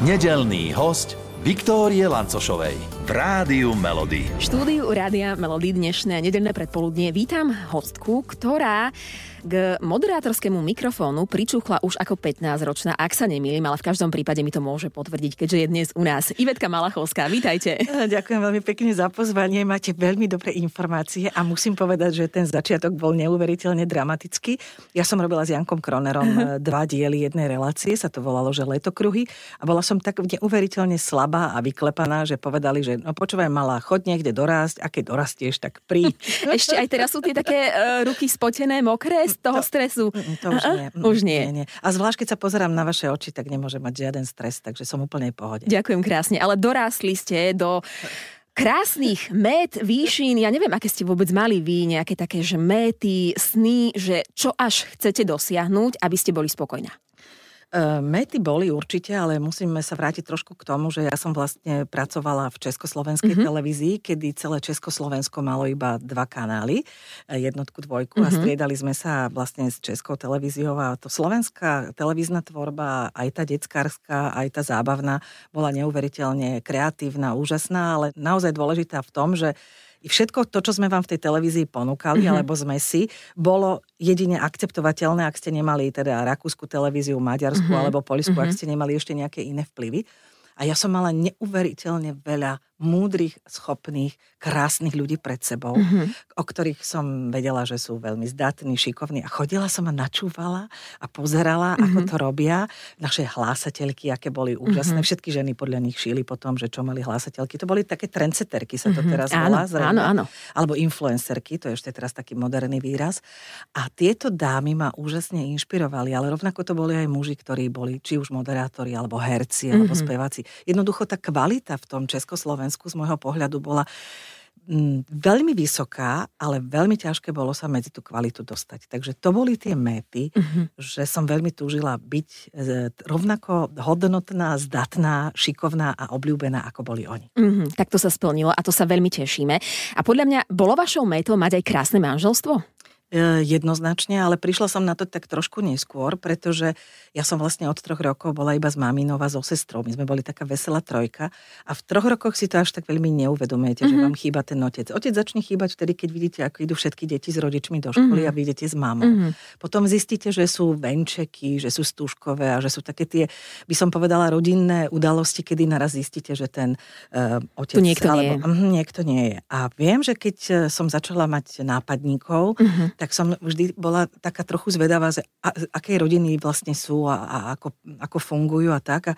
Nedelný host Viktórie Lancošovej v Rádiu Melody. Štúdiu Rádia Melody dnešné nedelné predpoludnie vítam hostku, ktorá k moderátorskému mikrofónu pričuchla už ako 15-ročná, ak sa nemýlim, ale v každom prípade mi to môže potvrdiť, keďže je dnes u nás. Ivetka Malachovská, vítajte. Ďakujem veľmi pekne za pozvanie, máte veľmi dobré informácie a musím povedať, že ten začiatok bol neuveriteľne dramatický. Ja som robila s Jankom Kronerom uh-huh. dva diely jednej relácie, sa to volalo, že letokruhy a bola som tak neuveriteľne slabá a vyklepaná, že povedali, že no počúvaj malá, chod niekde dorásť a keď dorastieš, tak príď. Ešte aj teraz sú tie také uh, ruky spotené, mokré z toho to, stresu? Mm, mm, to už nie. Mm, už nie. nie, nie. A zvlášť, keď sa pozerám na vaše oči, tak nemôžem mať žiaden stres, takže som úplne v pohode. Ďakujem krásne, ale dorástli ste do krásnych mét, výšin, ja neviem, aké ste vôbec mali vy, nejaké také, že méty, sny, že čo až chcete dosiahnuť, aby ste boli spokojná. Uh, Mety boli určite, ale musíme sa vrátiť trošku k tomu, že ja som vlastne pracovala v Československej mm-hmm. televízii, kedy celé Československo malo iba dva kanály, e, jednotku, dvojku mm-hmm. a mhm. striedali sme sa vlastne s Českou televíziou a to slovenská televízna tvorba, aj tá detskárska, aj tá zábavná, bola neuveriteľne kreatívna, úžasná, ale naozaj dôležitá v tom, že všetko to, čo sme vám v tej televízii ponúkali, mm-hmm. alebo sme si, bolo jedine akceptovateľné, ak ste nemali teda rakúsku televíziu, maďarsku mm-hmm. alebo polisku, mm-hmm. ak ste nemali ešte nejaké iné vplyvy. A ja som mala neuveriteľne veľa múdrych, schopných, krásnych ľudí pred sebou, mm-hmm. o ktorých som vedela, že sú veľmi zdatní, šikovní. A chodila som a načúvala a pozerala, mm-hmm. ako to robia. Naše hlásateľky, aké boli úžasné. Mm-hmm. Všetky ženy podľa nich šíli potom, že čo mali hlásateľky. To boli také trendseterky, sa to mm-hmm. teraz volá. Áno, áno. Alebo influencerky, to je ešte teraz taký moderný výraz. A tieto dámy ma úžasne inšpirovali, ale rovnako to boli aj muži, ktorí boli či už moderátori, alebo herci, alebo mm-hmm. speváci. Jednoducho tá kvalita v tom Československu Slovensku z môjho pohľadu bola mm, veľmi vysoká, ale veľmi ťažké bolo sa medzi tú kvalitu dostať. Takže to boli tie méty, uh-huh. že som veľmi túžila byť e, rovnako hodnotná, zdatná, šikovná a obľúbená, ako boli oni. Uh-huh. Tak to sa splnilo a to sa veľmi tešíme. A podľa mňa bolo vašou métou mať aj krásne manželstvo? E, jednoznačne, ale prišla som na to tak trošku neskôr, pretože ja som vlastne od troch rokov bola iba s maminou a so sestrou. My sme boli taká veselá trojka a v troch rokoch si to až tak veľmi neuvedomujete, mm-hmm. že mhm. vám chýba ten otec. Otec začne chýbať vtedy, keď vidíte, ako idú všetky deti s rodičmi do školy mm-hmm. a vy idete s mamou. Mm-hmm. Potom zistíte, že sú venčeky, že sú stúžkové a že sú také tie, by som povedala, rodinné udalosti, kedy naraz zistíte, že ten uh, otec... Tu niekto alebo, nie je. Uh, niekto nie je. A viem, že keď e, som začala mať nápadníkov, mm-hmm tak som vždy bola taká trochu zvedavá, že a, aké rodiny vlastne sú a, a ako, ako fungujú a tak. A,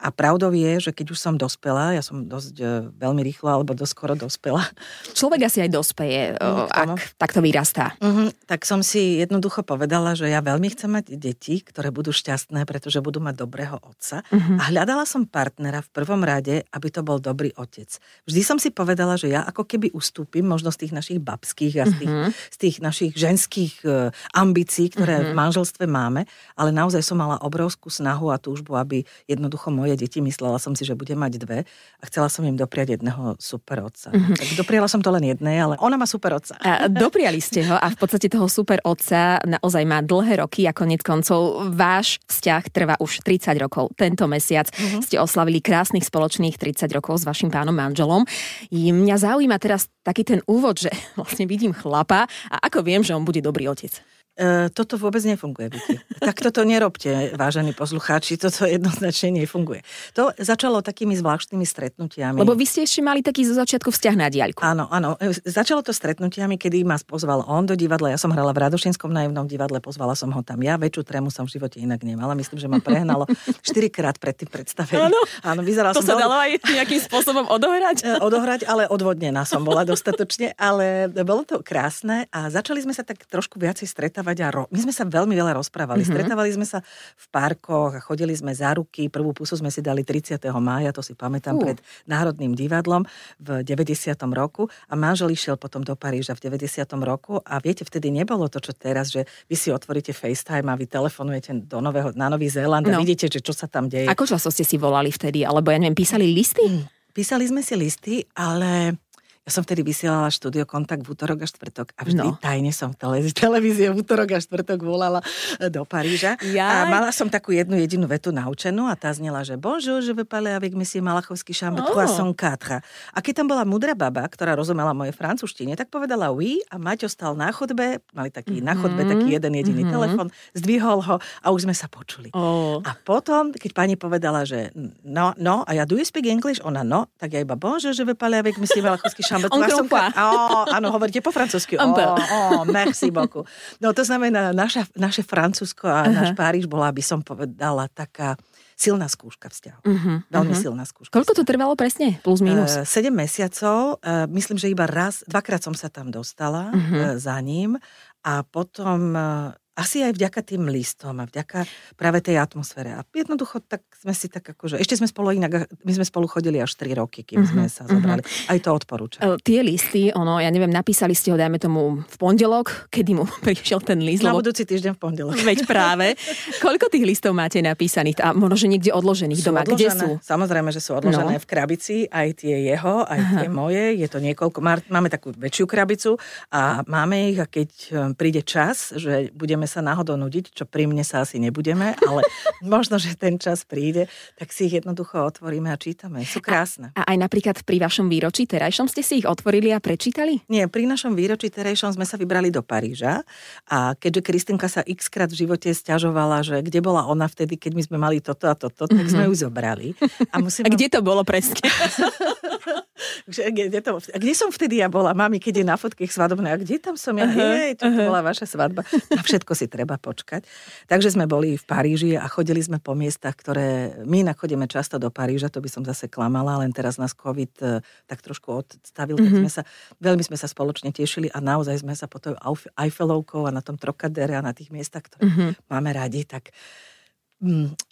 a pravdou je, že keď už som dospela, ja som dosť e, veľmi rýchlo alebo dosť skoro dospela. Človek asi aj dospeje, mm, ak takto vyrastá. Uh-huh, tak som si jednoducho povedala, že ja veľmi chcem mať deti, ktoré budú šťastné, pretože budú mať dobrého otca. Uh-huh. A hľadala som partnera v prvom rade, aby to bol dobrý otec. Vždy som si povedala, že ja ako keby ustúpim možno z tých našich babských a z tých, uh-huh. z tých našich ženských e, ambícií, ktoré mm-hmm. v manželstve máme, ale naozaj som mala obrovskú snahu a túžbu, aby jednoducho moje deti, myslela som si, že bude mať dve a chcela som im dopriať jedného super otca. Mm-hmm. Tak dopriala som to len jednej, ale ona má super otca. A dopriali ste ho a v podstate toho super otca naozaj má dlhé roky a konec koncov váš vzťah trvá už 30 rokov. Tento mesiac mm-hmm. ste oslavili krásnych spoločných 30 rokov s vašim pánom manželom. I mňa zaujíma teraz taký ten úvod, že vlastne vidím chlapa a ako viem, že on bude dobrý otec. E, toto vôbec nefunguje, Vicky. Tak toto nerobte, vážení poslucháči, toto jednoznačne nefunguje. To začalo takými zvláštnymi stretnutiami. Lebo vy ste ešte mali taký zo začiatku vzťah na diaľku. Áno, áno. E, začalo to stretnutiami, kedy ma pozval on do divadla. Ja som hrala v Radošinskom naivnom divadle, pozvala som ho tam. Ja väčšiu trému som v živote inak nemala. Myslím, že ma prehnalo štyrikrát pred tým predstavením. Áno, áno vyzerala to som sa dalo aj nejakým spôsobom odohrať? E, odohrať, ale odvodnená som bola dostatočne. Ale bolo to krásne a začali sme sa tak trošku viacej stretávať stretávať a ro- my sme sa veľmi veľa rozprávali. Mm-hmm. Stretávali sme sa v parkoch a chodili sme za ruky. Prvú pusu sme si dali 30. mája, to si pamätám, uh. pred Národným divadlom v 90. roku a manžel išiel potom do Paríža v 90. roku a viete, vtedy nebolo to, čo teraz, že vy si otvoríte FaceTime a vy telefonujete do nového, na Nový Zéland a no. vidíte, že čo sa tam deje. Ako často ste si volali vtedy? Alebo ja neviem, písali listy? Mm. Písali sme si listy, ale Ja som vtedy vysielala štúdio Kontakt v útorok a štvrtok a vždy no. Tajne som v televízii, televízie v útorok a štvrtok volala e, do Paríža. A Jaj. mala som takú jednu jedinú vetu naučenú a tá znela, že bonjour, je veux parler avec monsieur Malachovský chambre Oh. 304. A keď tam bola mudrá baba, ktorá rozumela mojej francúzštine, tak povedala oui a Maťo stal na chodbe, mali taký na chodbe taký jeden jediný mhm. telefon, zdvihol ho a už sme sa počuli. Oh. A potom, keď pani povedala, že no, no, a ja do you speak English? Ona no, tak ja iba bonjour, je veux parler avec monsieur Malachovský 304. comprend. Ó, áno, hovoríte po francúzsky. Ó, ó, merci beaucoup. No to znamená, naša, naše Francúzsko a náš Páriž bola, by som povedala, taká silná skúška vzťahu. Uh-huh, Veľmi uh-huh. silná skúška. Koľko to vzťahu. trvalo presne? Plus minus? Eh, Sedem mesiacov, eh, myslím, že iba raz, dvakrát som sa tam dostala uh-huh. za ním a potom eh, asi aj vďaka tým listom a vďaka práve tej atmosfére. A jednoducho tak sme si tak akože, ešte sme spolu inak, my sme spolu chodili až 3 roky, kým Mhm, sme sa zobrali. Aj to odporúčam. E, Tie listy, ono, ja neviem, napísali ste ho, dajme tomu, v pondelok, kedy mu prišiel ten list, Na lebo budúci týždeň v pondelok. veď práve. Koľko tých listov máte napísaných? A možno, že niekde odložených doma. Kde sú? Samozrejme, že sú odložené No. v krabici, aj tie jeho, aj tie moje. Je to niekoľko, má- máme takú väčšiu krabicu a máme ich a keď eh, príde čas, že budeme sa náhodou nudiť, čo pri mne sa asi nebudeme, ale možno, že ten čas príde, tak si ich jednoducho otvoríme a čítame. Sú krásne. A aj napríklad pri vašom výročí terajšom ste si ich otvorili a prečítali? Nie, pri našom výročí terejšom sme sa vybrali do Paríža a keďže Kristinka sa x krát v živote stiažovala, že kde bola ona vtedy, keď my sme mali toto a toto, tak sme ju zobrali. A, musím A kde to bolo presne? Kde, to, kde som vtedy ja bola, mami, keď je na fotke svadobné, a kde tam som ja? Uh-huh, Jej, to bola vaša svadba. Na všetko si treba počkať. Takže sme boli v Paríži a chodili sme po miestach, ktoré my inak chodíme často do Paríža, to by som zase klamala, len teraz nás COVID eh, tak trošku odstavil, tak sme sa, veľmi sme sa spoločne tešili a naozaj sme sa po tou Eif- Eiffelovkou a na tom Trokadere a na tých miestach, ktoré Mhm. máme radi, tak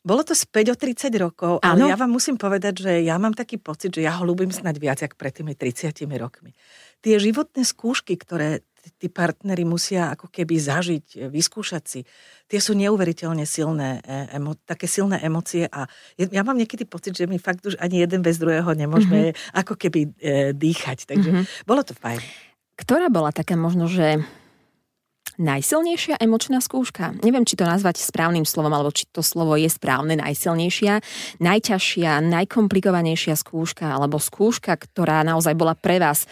bolo to späť o 30 rokov, Áno. ale ja vám musím povedať, že ja mám taký pocit, že ja ho ľúbim snať viac, jak pred tými 30 rokmi. Tie životné skúšky, ktoré tí partneri musia ako keby zažiť, e, vyskúšať si, tie sú neuveriteľne silné, e, emo, také silné emócie a ja mám niekedy pocit, že my fakt už ani jeden bez druhého nemôžeme mm-hmm. ako keby e, dýchať. Takže mm-hmm. bolo to fajn. Ktorá bola taká možno, že najsilnejšia emočná skúška? Neviem, či to nazvať správnym slovom, alebo či to slovo je správne, najsilnejšia, najťažšia, najkomplikovanejšia skúška, alebo skúška, ktorá naozaj bola pre vás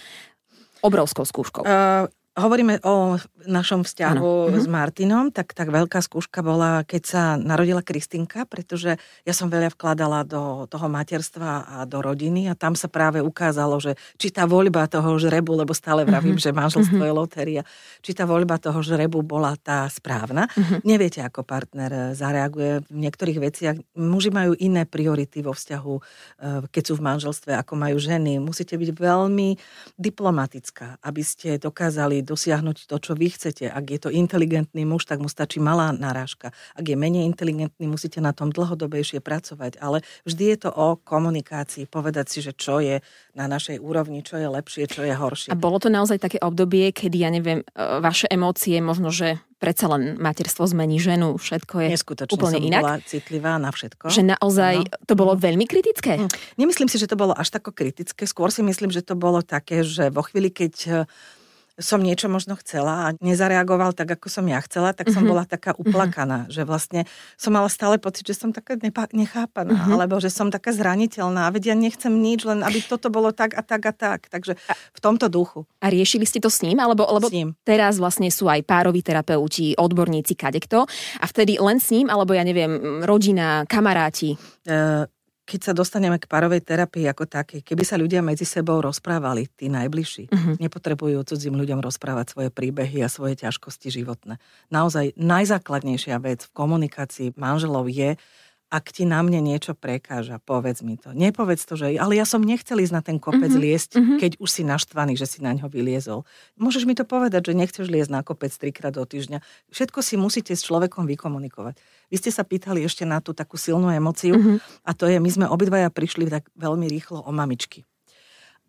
obrovskou skúškou. Uh, hovoríme o našom vzťahu Áno. s Martinom, tak tak veľká skúška bola, keď sa narodila Kristinka, pretože ja som veľa vkladala do toho materstva a do rodiny a tam sa práve ukázalo, že či tá voľba toho žrebu, lebo stále vravím, že manželstvo je lotéria, či tá voľba toho žrebu bola tá správna. Neviete, ako partner zareaguje v niektorých veciach. Muži majú iné priority vo vzťahu, eh, keď sú v manželstve, ako majú ženy. Musíte byť veľmi diplomatická, aby ste dokázali dosiahnuť to, čo vy chcete. Ak je to inteligentný muž, tak mu stačí malá narážka. Ak je menej inteligentný, musíte na tom dlhodobejšie pracovať. Ale vždy je to o komunikácii, povedať si, že čo je na našej úrovni, čo je lepšie, čo je horšie. A bolo to naozaj také obdobie, kedy, ja neviem, e, vaše emócie, možno, že predsa len materstvo zmení ženu, všetko je Neskutočne úplne som inak. bola citlivá na všetko. Že naozaj Áno. to bolo veľmi kritické. Hm. Nemyslím si, že to bolo až tako kritické. Skôr si myslím, že to bolo také, že vo chvíli, keď eh, som niečo možno chcela a nezareagoval tak, ako som ja chcela, tak som Mhm. bola taká uplakaná, že vlastne som mala stále pocit, že som taká nepa- nechápaná, Mhm. alebo že som taká zraniteľná, veď ja nechcem nič, len aby toto bolo tak a tak a tak. Takže v tomto duchu A riešili ste to s ním? Alebo, lebo s ním. teraz vlastne sú aj pároví terapeuti, odborníci, kadekto. A vtedy len s ním, alebo ja neviem, rodina, kamaráti. Eh, keď sa dostaneme k párovej terapii ako takej, keby sa ľudia medzi sebou rozprávali, tí najbližší, Mhm. nepotrebujú cudzím ľuďom rozprávať svoje príbehy a svoje ťažkosti životné. Naozaj najzákladnejšia vec v komunikácii manželov je, ak ti na mne niečo prekáža, povedz mi to. Nepovedz to, že ale ja som nechcel ísť na ten kopec Mhm, liesť, mhm. keď už si naštvaný, že si na ňo vyliezol. Môžeš mi to povedať, že nechceš liesť na kopec trikrát do týždňa. Všetko si musíte s človekom vykomunikovať. Vy ste sa pýtali ešte na tú takú silnú emociu Mhm. a to je, my sme obidvaja prišli tak veľmi rýchlo o mamičky.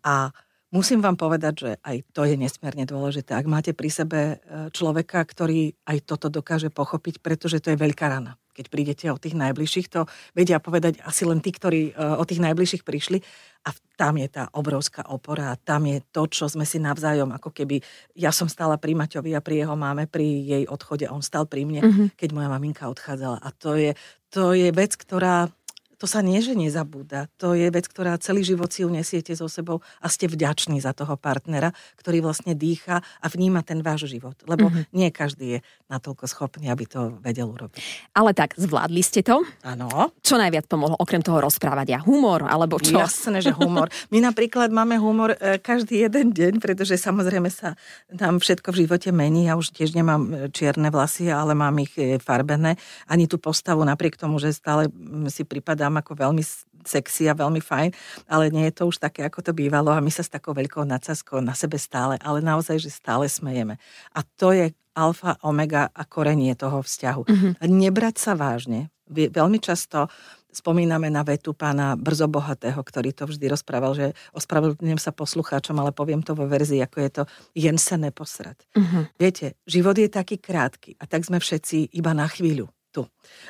A musím vám povedať, že aj to je nesmierne dôležité. Ak máte pri sebe e, človeka, ktorý aj toto dokáže pochopiť, pretože to je veľká rana. Keď prídete o tých najbližších, to vedia povedať asi len tí, ktorí e, o tých najbližších prišli. A tam je tá obrovská opora, tam je to, čo sme si navzájom, ako keby ja som stála pri Maťovi a pri jeho máme, pri jej odchode, on stal pri mne, mm-hmm. keď moja maminka odchádzala. A to je, to je vec, ktorá to sa nie, že nezabúda. To je vec, ktorá celý život si ju nesiete so sebou a ste vďační za toho partnera, ktorý vlastne dýcha a vníma ten váš život. Lebo mm-hmm. nie každý je natoľko schopný, aby to vedel urobiť. Ale tak, zvládli ste to? Áno. Čo najviac pomohlo, okrem toho rozprávať? Ja humor, alebo čo? Jasné, že humor. My napríklad máme humor e, každý jeden deň, pretože samozrejme sa nám všetko v živote mení. Ja už tiež nemám e, čierne vlasy, ale mám ich e, farbené. Ani tú postavu, napriek tomu, že stále si pripadám vnímam ako veľmi sexy a veľmi fajn, ale nie je to už také, ako to bývalo a my sa s takou veľkou nadsazkou na sebe stále, ale naozaj, že stále smejeme. A to je alfa, omega a korenie toho vzťahu. Mm-hmm. Nebrať sa vážne. Veľmi často spomíname na vetu pána Brzobohatého, ktorý to vždy rozprával, že ospravedlňujem sa poslucháčom, ale poviem to vo verzii, ako je to jen sa neposrať. Uh-huh. Viete, život je taký krátky a tak sme všetci iba na chvíľu tu.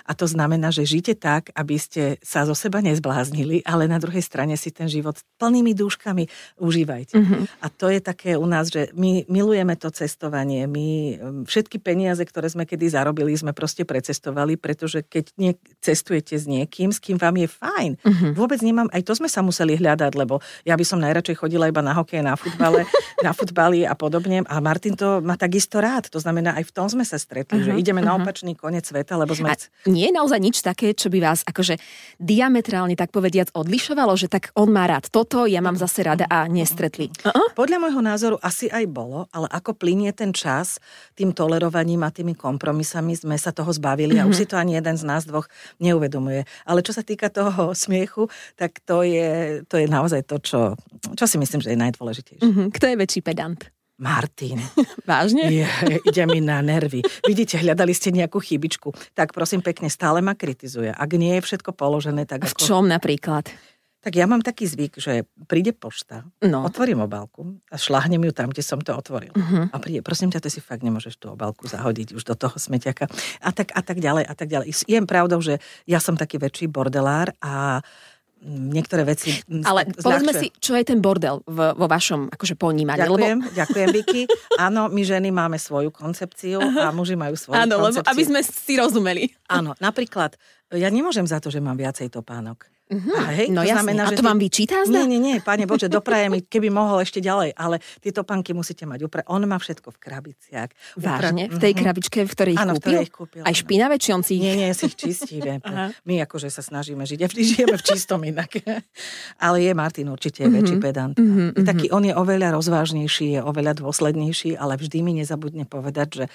A to znamená, že žite tak, aby ste sa zo seba nezbláznili, ale na druhej strane si ten život plnými dúškami užívajte. Mm-hmm. A to je také u nás, že my milujeme to cestovanie. My všetky peniaze, ktoré sme kedy zarobili, sme proste precestovali, pretože keď nie, cestujete s niekým, s kým vám je fajn. Mm-hmm. Vôbec nemám, aj to sme sa museli hľadať, lebo ja by som najradšej chodila iba na hokej, na futbale, na futbali a podobne. A Martin to má takisto rád. To znamená, aj v tom sme sa stretli, uh-huh, že ideme uh-huh. na mhm. opačný koniec sveta, lebo sme... A nie je naozaj nič také, čo by vás akože diametrálne tak povediac odlišovalo, že tak on má rád toto, ja mám zase rada a nestretli. Uh-uh. Podľa môjho názoru asi aj bolo, ale ako plinie ten čas tým tolerovaním a tými kompromisami sme sa toho zbavili uh-huh. a už mhm. si to ani jeden z nás dvoch neuvedomuje. Ale čo sa týka toho smiechu, tak to je, to je naozaj to, čo, čo si myslím, že je najdôležitejšie. Uh-huh. Kto je väčší pedant? Martin. Vážne? Je, ide mi na nervy. Vidíte, hľadali ste nejakú chybičku. Tak prosím pekne, stále ma kritizuje. Ak nie je všetko položené, tak ako... V čom napríklad? Tak ja mám taký zvyk, že príde pošta, no. otvorím obálku a šláhnem ju tam, kde som to otvoril. Uh-huh. A príde, prosím ťa, ty si fakt nemôžeš tú obálku zahodiť už do toho smeťaka. A tak, a tak ďalej, a tak ďalej. Je pravdou, že ja som taký väčší bordelár a niektoré veci... Ale povedzme si, čo je ten bordel v, vo vašom akože ponímaní. Ďakujem, lebo... ďakujem Vicky. Áno, my ženy máme svoju koncepciu a muži majú svoju Áno, koncepciu. lebo aby sme si rozumeli. Áno, napríklad, ja nemôžem za to, že mám viacej topánok. Uh-huh. A, hej, no to jasne. znamená, a to že vám vyčíta? Nie, nie, nie, pane Bože, dopraje mi, keby mohol ešte ďalej, ale tieto panky musíte mať upra- On má všetko v krabiciach. Vážne? Upra- v tej mhm. krabičke, v ktorej ich Áno, kúpil? ich kúpil. Aj špinavé, či on si ich... Nie, nie, si ich čistí. My akože sa snažíme žiť. Vždy žijeme v čistom inak. ale je Martin určite je uh-huh. väčší pedant. Uh-huh. Taký, on je oveľa rozvážnejší, je oveľa dôslednejší, ale vždy mi nezabudne povedať, že,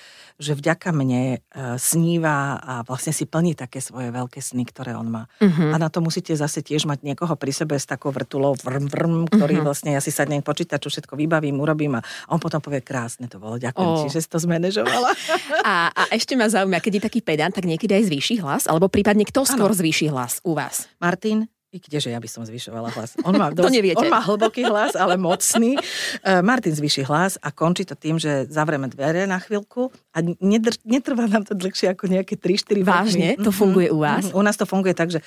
že vďaka mne uh, sníva a vlastne si plní také svoje veľké sny, ktoré on má. Uh-huh. A na to musíte zase tiež mať niekoho pri sebe s takou vrtulou vrm, vrm, ktorý uh-huh. vlastne ja si sadnem počítať, čo všetko vybavím, urobím a on potom povie, krásne to bolo, ďakujem oh. ti, že si to zmanéžovala. a, a ešte ma zaujíma, keď je taký pedant, tak niekedy aj zvýši hlas, alebo prípadne kto skôr ano. zvýši hlas u vás? Martin, i kdeže ja by som zvyšovala hlas. On má, dosť, to neviete. on má hlboký hlas, ale mocný. Uh, Martin zvýši hlas a končí to tým, že zavrieme dvere na chvíľku a nedr- netrvá nám to dlhšie ako nejaké 3-4 Vážne? To funguje u vás? Mm-hmm. U nás to funguje tak, že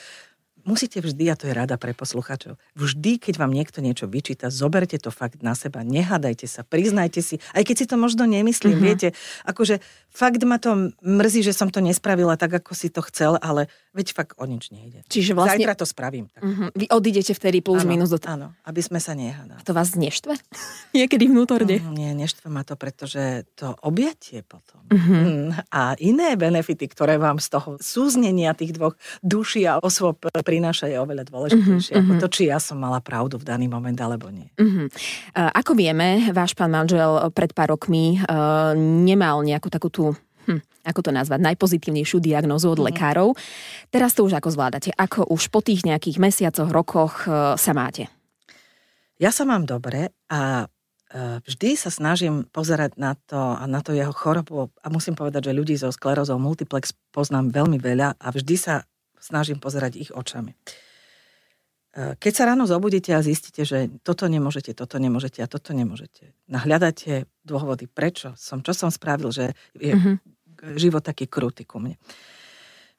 musíte vždy, a to je rada pre posluchačov, vždy, keď vám niekto niečo vyčíta, zoberte to fakt na seba, nehádajte sa, priznajte si, aj keď si to možno nemyslím, mm-hmm. viete, akože fakt ma to mrzí, že som to nespravila tak, ako si to chcel, ale veď fakt o nič nejde. Čiže vlastne... Zajtra to spravím. Tak. Mm-hmm. Vy odídete vtedy plus áno, minus do. Áno, aby sme sa nehádali. A to vás neštve? Niekedy vnútorne? Mm, nie, neštve ma to, pretože to objatie potom mm-hmm. a iné benefity, ktoré vám z toho súznenia tých dvoch duší a osôb prináša je oveľa dôležitejšie mm-hmm. ako to, či ja som mala pravdu v daný moment alebo nie. Mm-hmm. Ako vieme, váš pán manžel pred pár rokmi uh, nemal nejakú takú tú hm, ako to nazvať, najpozitívnejšiu diagnózu od mm. lekárov. Teraz to už ako zvládate? Ako už po tých nejakých mesiacoch, rokoch uh, sa máte? Ja sa mám dobre a uh, vždy sa snažím pozerať na to a na to jeho chorobu a musím povedať, že ľudí so sklerózou multiplex poznám veľmi veľa a vždy sa snažím pozerať ich očami. Uh, keď sa ráno zobudíte a zistíte, že toto nemôžete, toto nemôžete a toto nemôžete, nahľadáte dôvody, prečo som, čo som spravil, že je mm-hmm život taký krutý ku mne.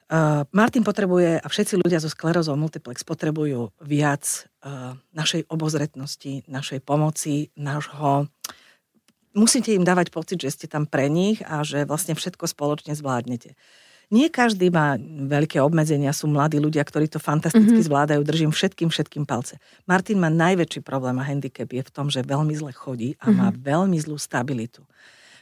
Uh, Martin potrebuje a všetci ľudia so sklerózou multiplex potrebujú viac uh, našej obozretnosti, našej pomoci, nášho... Musíte im dávať pocit, že ste tam pre nich a že vlastne všetko spoločne zvládnete. Nie každý má veľké obmedzenia, sú mladí ľudia, ktorí to fantasticky mm-hmm. zvládajú, držím všetkým, všetkým palce. Martin má najväčší problém a handicap je v tom, že veľmi zle chodí a mm-hmm. má veľmi zlú stabilitu.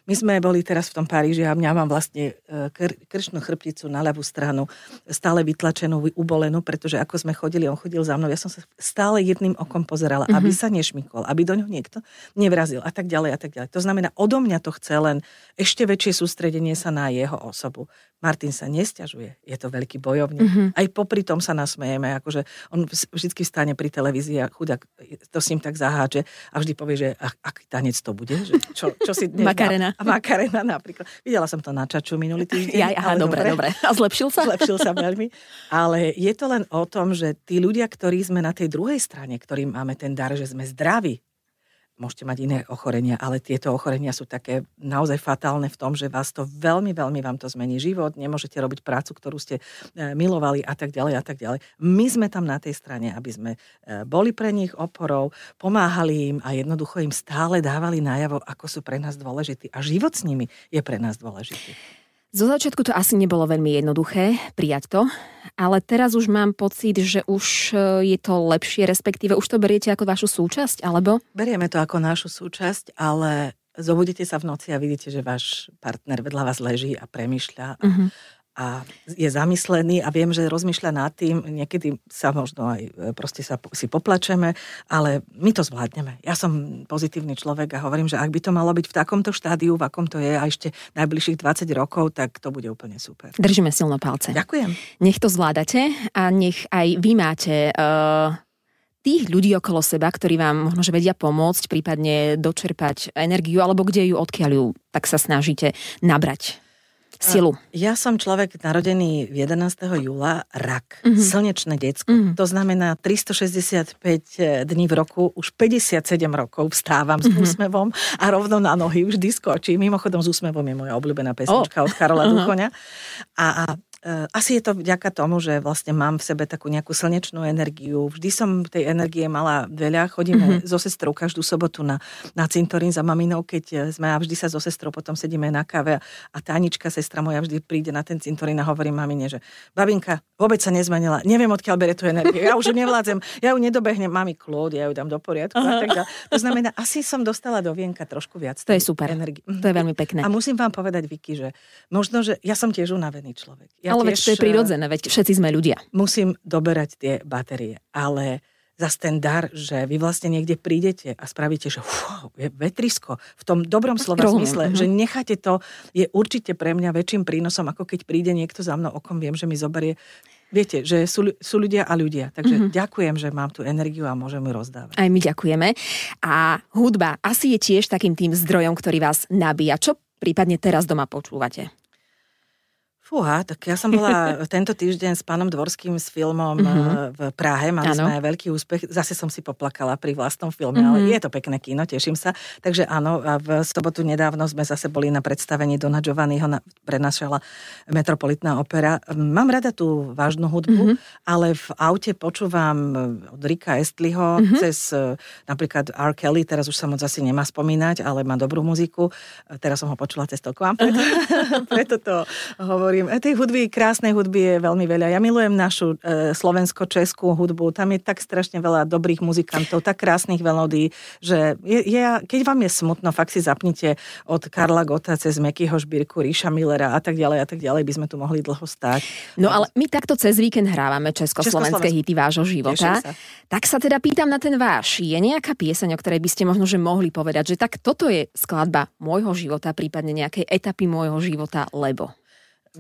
My sme boli teraz v tom Paríži a mňa mám vlastne e, kr- kršnú chrbticu na ľavú stranu, stále vytlačenú, ubolenú, pretože ako sme chodili, on chodil za mnou, ja som sa stále jedným okom pozerala, mm-hmm. aby sa nešmykol, aby do ňoho niekto nevrazil a tak ďalej a tak ďalej. To znamená, odo mňa to chce len ešte väčšie sústredenie sa na jeho osobu. Martin sa nestiažuje, je to veľký bojovník. Mm-hmm. Aj popri tom sa nasmejeme, akože on vždy stane pri televízii a chudák to s ním tak zaháče a vždy povie, že aký tanec to bude, že čo, čo si dnes Makarena. A Makarena napríklad. Videla som to na čaču minulý týždeň. Ja, aha, dobre, dobre. A zlepšil sa? Zlepšil sa veľmi. Ale je to len o tom, že tí ľudia, ktorí sme na tej druhej strane, ktorým máme ten dar, že sme zdraví, môžete mať iné ochorenia, ale tieto ochorenia sú také naozaj fatálne v tom, že vás to veľmi, veľmi vám to zmení život, nemôžete robiť prácu, ktorú ste e, milovali a tak ďalej a tak ďalej. My sme tam na tej strane, aby sme e, boli pre nich oporou, pomáhali im a jednoducho im stále dávali najavo, ako sú pre nás dôležití. A život s nimi je pre nás dôležitý. Zo začiatku to asi nebolo veľmi jednoduché prijať to, ale teraz už mám pocit, že už e, je to lepšie, respektíve už to beriete ako vašu súčasť, alebo? Berieme to ako našu súčasť, ale zobudíte sa v noci a vidíte, že váš partner vedľa vás leží a premyšľa a, uh-huh a je zamyslený a viem, že rozmýšľa nad tým, niekedy sa možno aj e, proste sa, si poplačeme, ale my to zvládneme. Ja som pozitívny človek a hovorím, že ak by to malo byť v takomto štádiu, v akom to je a ešte najbližších 20 rokov, tak to bude úplne super. Držíme silno palce. Ďakujem. Nech to zvládate a nech aj vy máte uh tých ľudí okolo seba, ktorí vám možno že vedia pomôcť, prípadne dočerpať energiu, alebo kde ju, odkiaľ ju, tak sa snažíte nabrať silu? Ja som človek narodený 11. júla, rak, mm-hmm. slnečné detsko. Mm-hmm. To znamená 365 eh, dní v roku, už 57 rokov vstávam mm-hmm. s mhm. úsmevom a rovno na nohy vždy skočím. Mimochodom s úsmevom je moja obľúbená pesnička oh. od Karola Duchoňa. A, a asi je to vďaka tomu, že vlastne mám v sebe takú nejakú slnečnú energiu. Vždy som tej energie mala veľa. Chodíme mm-hmm. so sestrou každú sobotu na, na cintorín za maminou, keď eh, sme a vždy sa so sestrou potom sedíme na káve a Tánička, sestra moja, vždy príde na ten cintorín a hovorí mamine, že babinka vôbec sa nezmenila, neviem odkiaľ bere tú energiu, ja už ju nevládzem, ja ju nedobehnem, mami kľud, ja ju dám do poriadku a tak ďalej. To znamená, asi som dostala do vienka trošku viac. To je super, energie. to je veľmi pekné. A musím vám povedať, Vicky, že možno, že ja som tiež unavený človek. Ja ale veď to je prirodzené, veď všetci sme ľudia. Musím doberať tie batérie, ale zase ten dar, že vy vlastne niekde prídete a spravíte, že fú, je vetrisko v tom dobrom slova zmysle, uh-huh. že necháte to, je určite pre mňa väčším prínosom, ako keď príde niekto za mnou okom, viem, že mi zoberie Viete, že sú, sú ľudia a ľudia. Takže mm-hmm. ďakujem, že mám tú energiu a môžem ju rozdávať. Aj my ďakujeme. A hudba asi je tiež takým tým zdrojom, ktorý vás nabíja. Čo prípadne teraz doma počúvate? Fúha, tak ja som bola tento týždeň s pánom Dvorským s filmom uh-huh. v Prahe, mali ano. sme aj veľký úspech, zase som si poplakala pri vlastnom filme, uh-huh. ale mhm. je to pekné kino, teším sa. Takže áno, a v sobotu nedávno sme zase boli na predstavení Dona Giovanniho, na, prenašala Metropolitná opera. Mám rada tú vážnu hudbu, uh-huh. ale v aute počúvam od Rika Estliho uh-huh. cez e, napríklad R. Kelly, teraz už sa moc asi nemá spomínať, ale má dobrú muziku. Teraz som ho počula cez to k vám, preto, preto to hovorím hovorím, tej hudby, krásnej hudby je veľmi veľa. Ja milujem našu e, slovensko-českú hudbu. Tam je tak strašne veľa dobrých muzikantov, tak krásnych melódií, že je, je, keď vám je smutno, fakt si zapnite od Karla Gota cez Mekyho Šbírku, Ríša Millera a tak ďalej a tak ďalej by sme tu mohli dlho stáť. No ale my takto cez víkend hrávame československé hity vášho života. Sa. Tak sa teda pýtam na ten váš. Je nejaká pieseň, o ktorej by ste možno že mohli povedať, že tak toto je skladba môjho života, prípadne nejakej etapy môjho života, lebo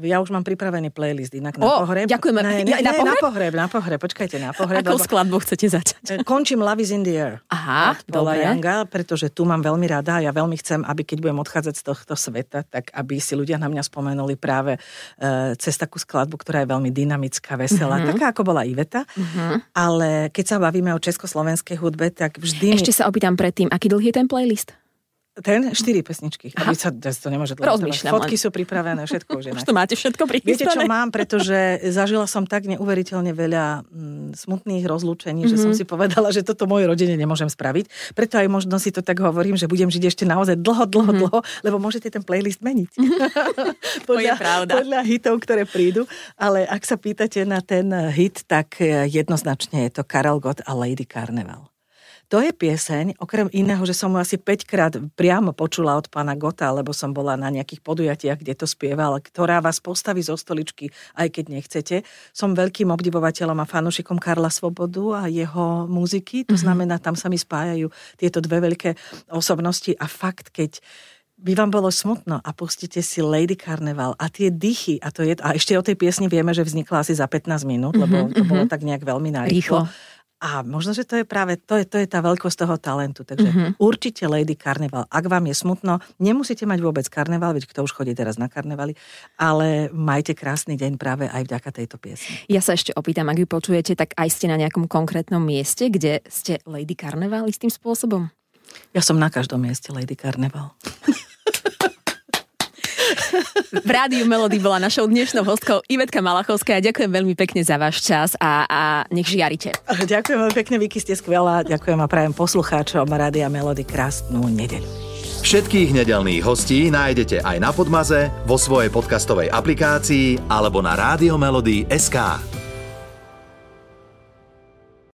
ja už mám pripravený playlist inak na oh, pohreb. Ďakujeme. Ne, ne, na, pohreb? na pohreb, na pohreb, počkajte, na pohreb. Akou lebo... skladbou chcete začať? E, končím Love is in the air. Aha, dobre. Younga, pretože tu mám veľmi rada a ja veľmi chcem, aby keď budem odchádzať z tohto sveta, tak aby si ľudia na mňa spomenuli práve uh, cez takú skladbu, ktorá je veľmi dynamická, veselá, uh-huh. taká ako bola Iveta. Uh-huh. Ale keď sa bavíme o československej hudbe, tak vždy... Ešte mi... sa opýtam predtým, aký dlhý je ten playlist? Ten? Štyri pesničky. Aby sa, to nemôže dlho Rozmýšľam Fotky sú pripravené, všetko už je Už to máte všetko prichystané. Viete, čo mám? Pretože zažila som tak neuveriteľne veľa mm, smutných rozlúčení, mm-hmm. že som Mhm. si povedala, že toto mojej rodine nemôžem spraviť. Preto aj možno si to tak hovorím, že budem žiť ešte naozaj dlho, dlho, mm-hmm. dlho, lebo môžete ten playlist meniť. To je pravda. podľa hitov, ktoré prídu. Ale ak sa pýtate na ten hit, tak jednoznačne je to Karel Gott a Lady Carnival. To je pieseň, okrem iného, že som mu asi 5 krát priamo počula od pána Gota, lebo som bola na nejakých podujatiach, kde to spieval, ktorá vás postaví zo stoličky, aj keď nechcete. Som veľkým obdivovateľom a fanúšikom Karla Svobodu a jeho muziky. To znamená, tam sa mi spájajú tieto dve veľké osobnosti a fakt, keď by vám bolo smutno a pustíte si Lady Carnival a tie dychy, a, to je, a ešte o tej piesni vieme, že vznikla asi za 15 minút, lebo to bolo tak nejak veľmi narýchlo. Rýchlo. A možno, že to je práve, to je, to je tá veľkosť toho talentu. Takže mm-hmm. určite Lady Carnival. Ak vám je smutno, nemusíte mať vôbec karneval, veď kto už chodí teraz na karnevali, ale majte krásny deň práve aj vďaka tejto piesni. Ja sa ešte opýtam, ak ju počujete, tak aj ste na nejakom konkrétnom mieste, kde ste Lady Carnival istým spôsobom? Ja som na každom mieste Lady Carnival. V rádiu Melody bola našou dnešnou hostkou Ivetka Malachovská. Ďakujem veľmi pekne za váš čas a, a nech žiarite. Ďakujem veľmi pekne, Viki, ste skvelá. Ďakujem a prajem poslucháčom Rádia Melody krásnu nedeľu. Všetkých nedelných hostí nájdete aj na Podmaze, vo svojej podcastovej aplikácii alebo na SK.